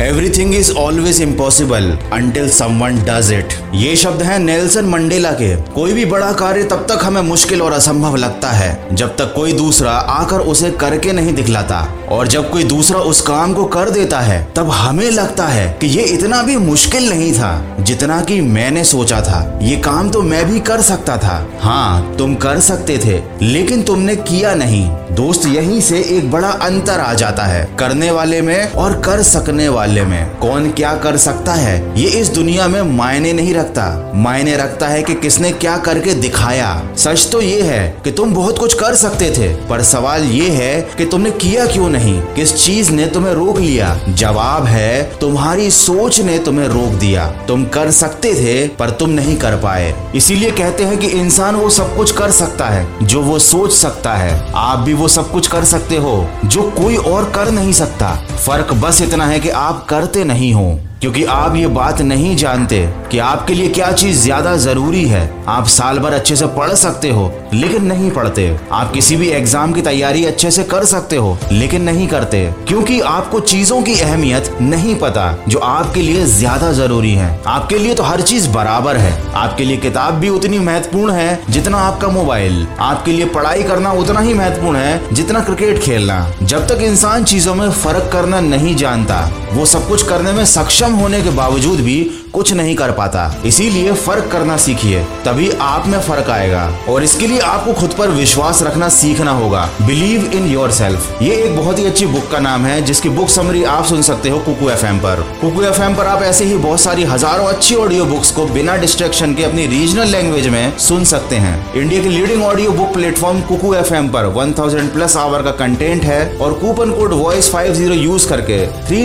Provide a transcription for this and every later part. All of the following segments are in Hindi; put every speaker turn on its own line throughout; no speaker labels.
Everything is always impossible until someone does it ये शब्द है नेल्सन मंडेला के। कोई भी बड़ा कार्य तब तक हमें मुश्किल और असंभव लगता है, जब तक कोई दूसरा आकर उसे करके नहीं दिखलाता। और जब कोई दूसरा उस काम को कर देता है, तब हमें लगता है कि ये इतना भी मुश्किल नहीं था, जितना कि मैंने सोचा था। ये काम तो मैं भी कर सकता था। हाँ तुम कर सकते थे, लेकिन तुमने किया नहीं। दोस्त यहीं से एक बड़ा अंतर आ जाता है, करने वाले में और कर सकने वाले में। कौन क्या कर सकता है, ये इस दुनिया में मायने नहीं रखता। मायने रखता है कि किसने क्या करके दिखाया। सच तो ये है कि तुम बहुत कुछ कर सकते थे, पर सवाल ये है कि तुमने किया क्यों नहीं? किस चीज़ ने तुम्हें रोक लिया? जवाब है, तुम्हारी सोच ने तुम्हें रोक दिया। तुम कर सकते थे, पर तुम नहीं कर पाए। इसीलिए कहते हैं कि इंसान वो सब कुछ कर सकता है, जो वो सोच सकता है। आप भी वो सब कुछ कर सकते हो। जो कोई और कर नहीं सकता, फ़र्क बस इतना है कि आप करते नहीं हो। क्योंकि आप ये बात नहीं जानते कि आपके लिए क्या चीज़ ज़्यादा ज़रूरी है। आप साल भर अच्छे से पढ़ सकते हो, लेकिन नहीं पढ़ते। आप किसी भी एग्ज़ाम की तैयारी अच्छे से कर सकते हो, लेकिन नहीं करते। क्योंकि आपको चीज़ों की अहमियत नहीं पता, जो आपके लिए ज़्यादा ज़रूरी है। आपके लिए तो हर चीज़ बराबर है। आपके लिए किताब भी उतनी महत्वपूर्ण है जितना आपका मोबाइल। आपके लिए पढ़ाई करना उतना ही महत्वपूर्ण है जितना क्रिकेट खेलना। जब तक इंसान चीज़ों में फ़र्क करना नहीं जानता, वो सब कुछ करने में सक्षम सक्षम होने के बावजूद भी कुछ नहीं कर पाता। इसीलिए फ़र्क करना सीखिए। तभी आप में फ़र्क आएगा। और इसके लिए आपको खुद पर विश्वास रखना सीखना होगा। बिलीव इन योर सेल्फ ये एक बहुत ही अच्छी बुक का नाम है, जिसकी बुक समरी आप सुन सकते हो कुकू एफ़ पर। कुकू एफएम पर आप ऐसे ही बहुत सारी हज़ारों अच्छी ऑडियो बुक्स को बिना डिस्ट्रेक्शन के अपनी रीजनल लैंग्वेज में सुन सकते हैं। इंडिया की leading audio book platform Kuku F पर वन प्लस आवर का कंटेंट है और coupon code voice five use करके थ्री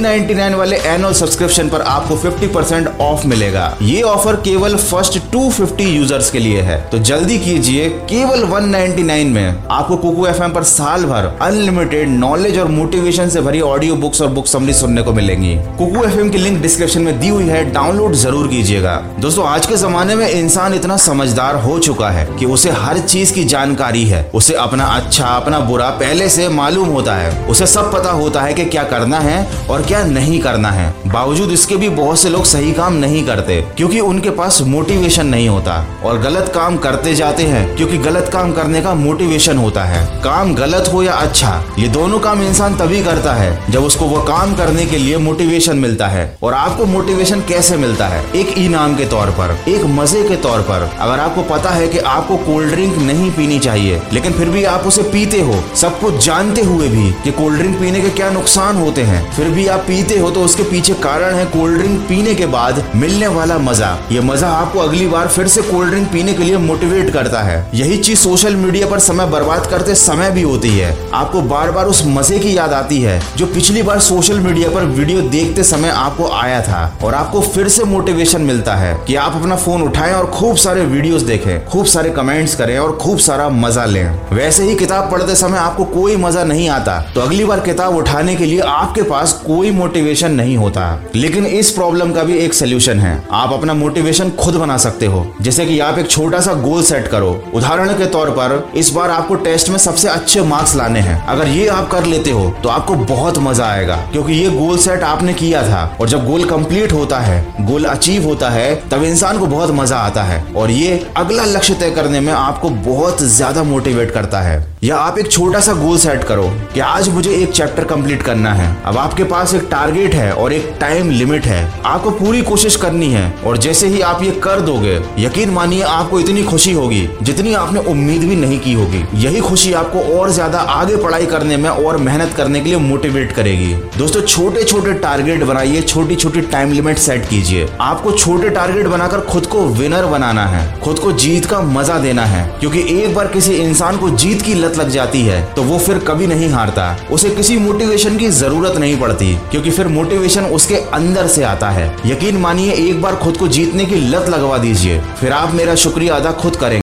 वाले एनुअल सब्सक्रिप्शन पर आपको 50% ऑफ़ मिलेगा। ये ऑफ़र केवल फ़र्स्ट 250 यूज़र्स के लिए है। तो जल्दी कीजिए केवल 199 में। आपको कुकू एफ़ पर साल भर अनलिमिटेड नॉलेज और मोटिवेशन से भरी ऑडियो बुक्स और बुक समरी सुनने को मिलेंगी। कुकू एफ़ की लिंक डिस्क्रिप्शन में दी हुई है। डाउनलोड ज़रूर कीजिएगा। दोस्तों, आज के जमाने में इंसान इतना समझदार हो चुका है कि उसे हर चीज़ की जानकारी है। उसे अपना अच्छा अपना बुरा पहले से मालूम होता है। उसे सब पता होता है कि क्या करना है और क्या नहीं करना है। बावजूद इसके भी बहुत से लोग सही काम नहीं करते, क्योंकि उनके पास मोटिवेशन नहीं होता। और गलत काम करते जाते हैं, क्योंकि गलत काम करने का मोटिवेशन होता है। काम गलत हो या अच्छा ये दोनों काम इंसान तभी करता है, जब उसको वो काम करने के लिए मोटिवेशन मिलता है। और आपको मोटिवेशन कैसे मिलता है? एक इनाम के तौर पर, एक मज़े के तौर पर। अगर आपको पता है कि आपको कोल्ड ड्रिंक नहीं पीनी चाहिए, लेकिन फिर भी आप उसे पीते हो, सब कुछ जानते हुए भी कि कोल्ड ड्रिंक पीने के क्या नुकसान होते हैं, फिर भी आप पीते हो तो उसके पीछे कारण है कोल्ड ड्रिंक पीने के बाद मिलने वाला मज़ा। ये मज़ा आपको अगली बार फिर से कोल्ड ड्रिंक पीने के लिए मोटिवेट करता है। यही चीज़ सोशल मीडिया पर समय बर्बाद करते समय भी होती है। आपको बार बार उस मज़े की याद आती है, जो पिछली बार सोशल मीडिया पर वीडियो देखते समय आपको आया था। और आपको फिर से मोटिवेशन मिलता है कि आप अपना फ़ोन उठाएँ और खूब सारे वीडियोस देखें, खूब सारे कमेंट्स करें और खूब सारा मज़ा लें। वैसे ही किताब पढ़ते समय आपको कोई मज़ा नहीं आता तो अगली बार किताब उठाने के लिए आपके पास कोई मोटिवेशन नहीं होता। लेकिन इस प्रॉब्लम का भी एक सोल्यूशन है। आप अपना मोटिवेशन खुद बना सकते हो। जैसे कि आप एक छोटा सा गोल सेट करो। उदाहरण के तौर पर, इस बार आपको टेस्ट में सबसे अच्छे मार्क्स लाने हैं। अगर ये आप कर लेते हो तो आपको बहुत मज़ा आएगा। क्योंकि ये गोल सेट आपने किया था। और जब गोल कंप्लीट होता है गोल अचीव होता है, तब इंसान को बहुत मज़ा आता है। और ये अगला लक्ष्य तय करने में आपको बहुत ज़्यादा मोटिवेट करता है। या आप एक छोटा सा गोल सेट करो कि आज मुझे एक चैप्टर कंप्लीट करना है। अब आपके पास एक टारगेट है और एक टाइम लिमिट है। आपको पूरी कोशिश करनी है और जैसे ही आप ये कर दोगे, यकीन मानिए आपको इतनी खुशी होगी जितनी आपने उम्मीद भी नहीं की होगी। यही खुशी आपको और ज़्यादा आगे पढ़ाई करने में और मेहनत करने के लिए मोटिवेट करेगी। दोस्तों छोटे छोटे टारगेट बनाइए छोटी छोटी टाइम लिमिट सेट कीजिए। आपको छोटे टारगेट बनाकर खुद को विनर बनाना है। खुद को जीत का मज़ा देना है। क्योंकि एक बार किसी इंसान को जीत की लत लग जाती है तो वो फिर कभी नहीं हारता। उसे किसी मोटिवेशन की ज़रूरत नहीं पड़ती, क्योंकि फिर मोटिवेशन उसके अंदर से आता है। यकीन मानिए, एक बार खुद को जीतने की लत लगवा दीजिए। फिर आप मेरा शुक्रिया अदा खुद करेंगे।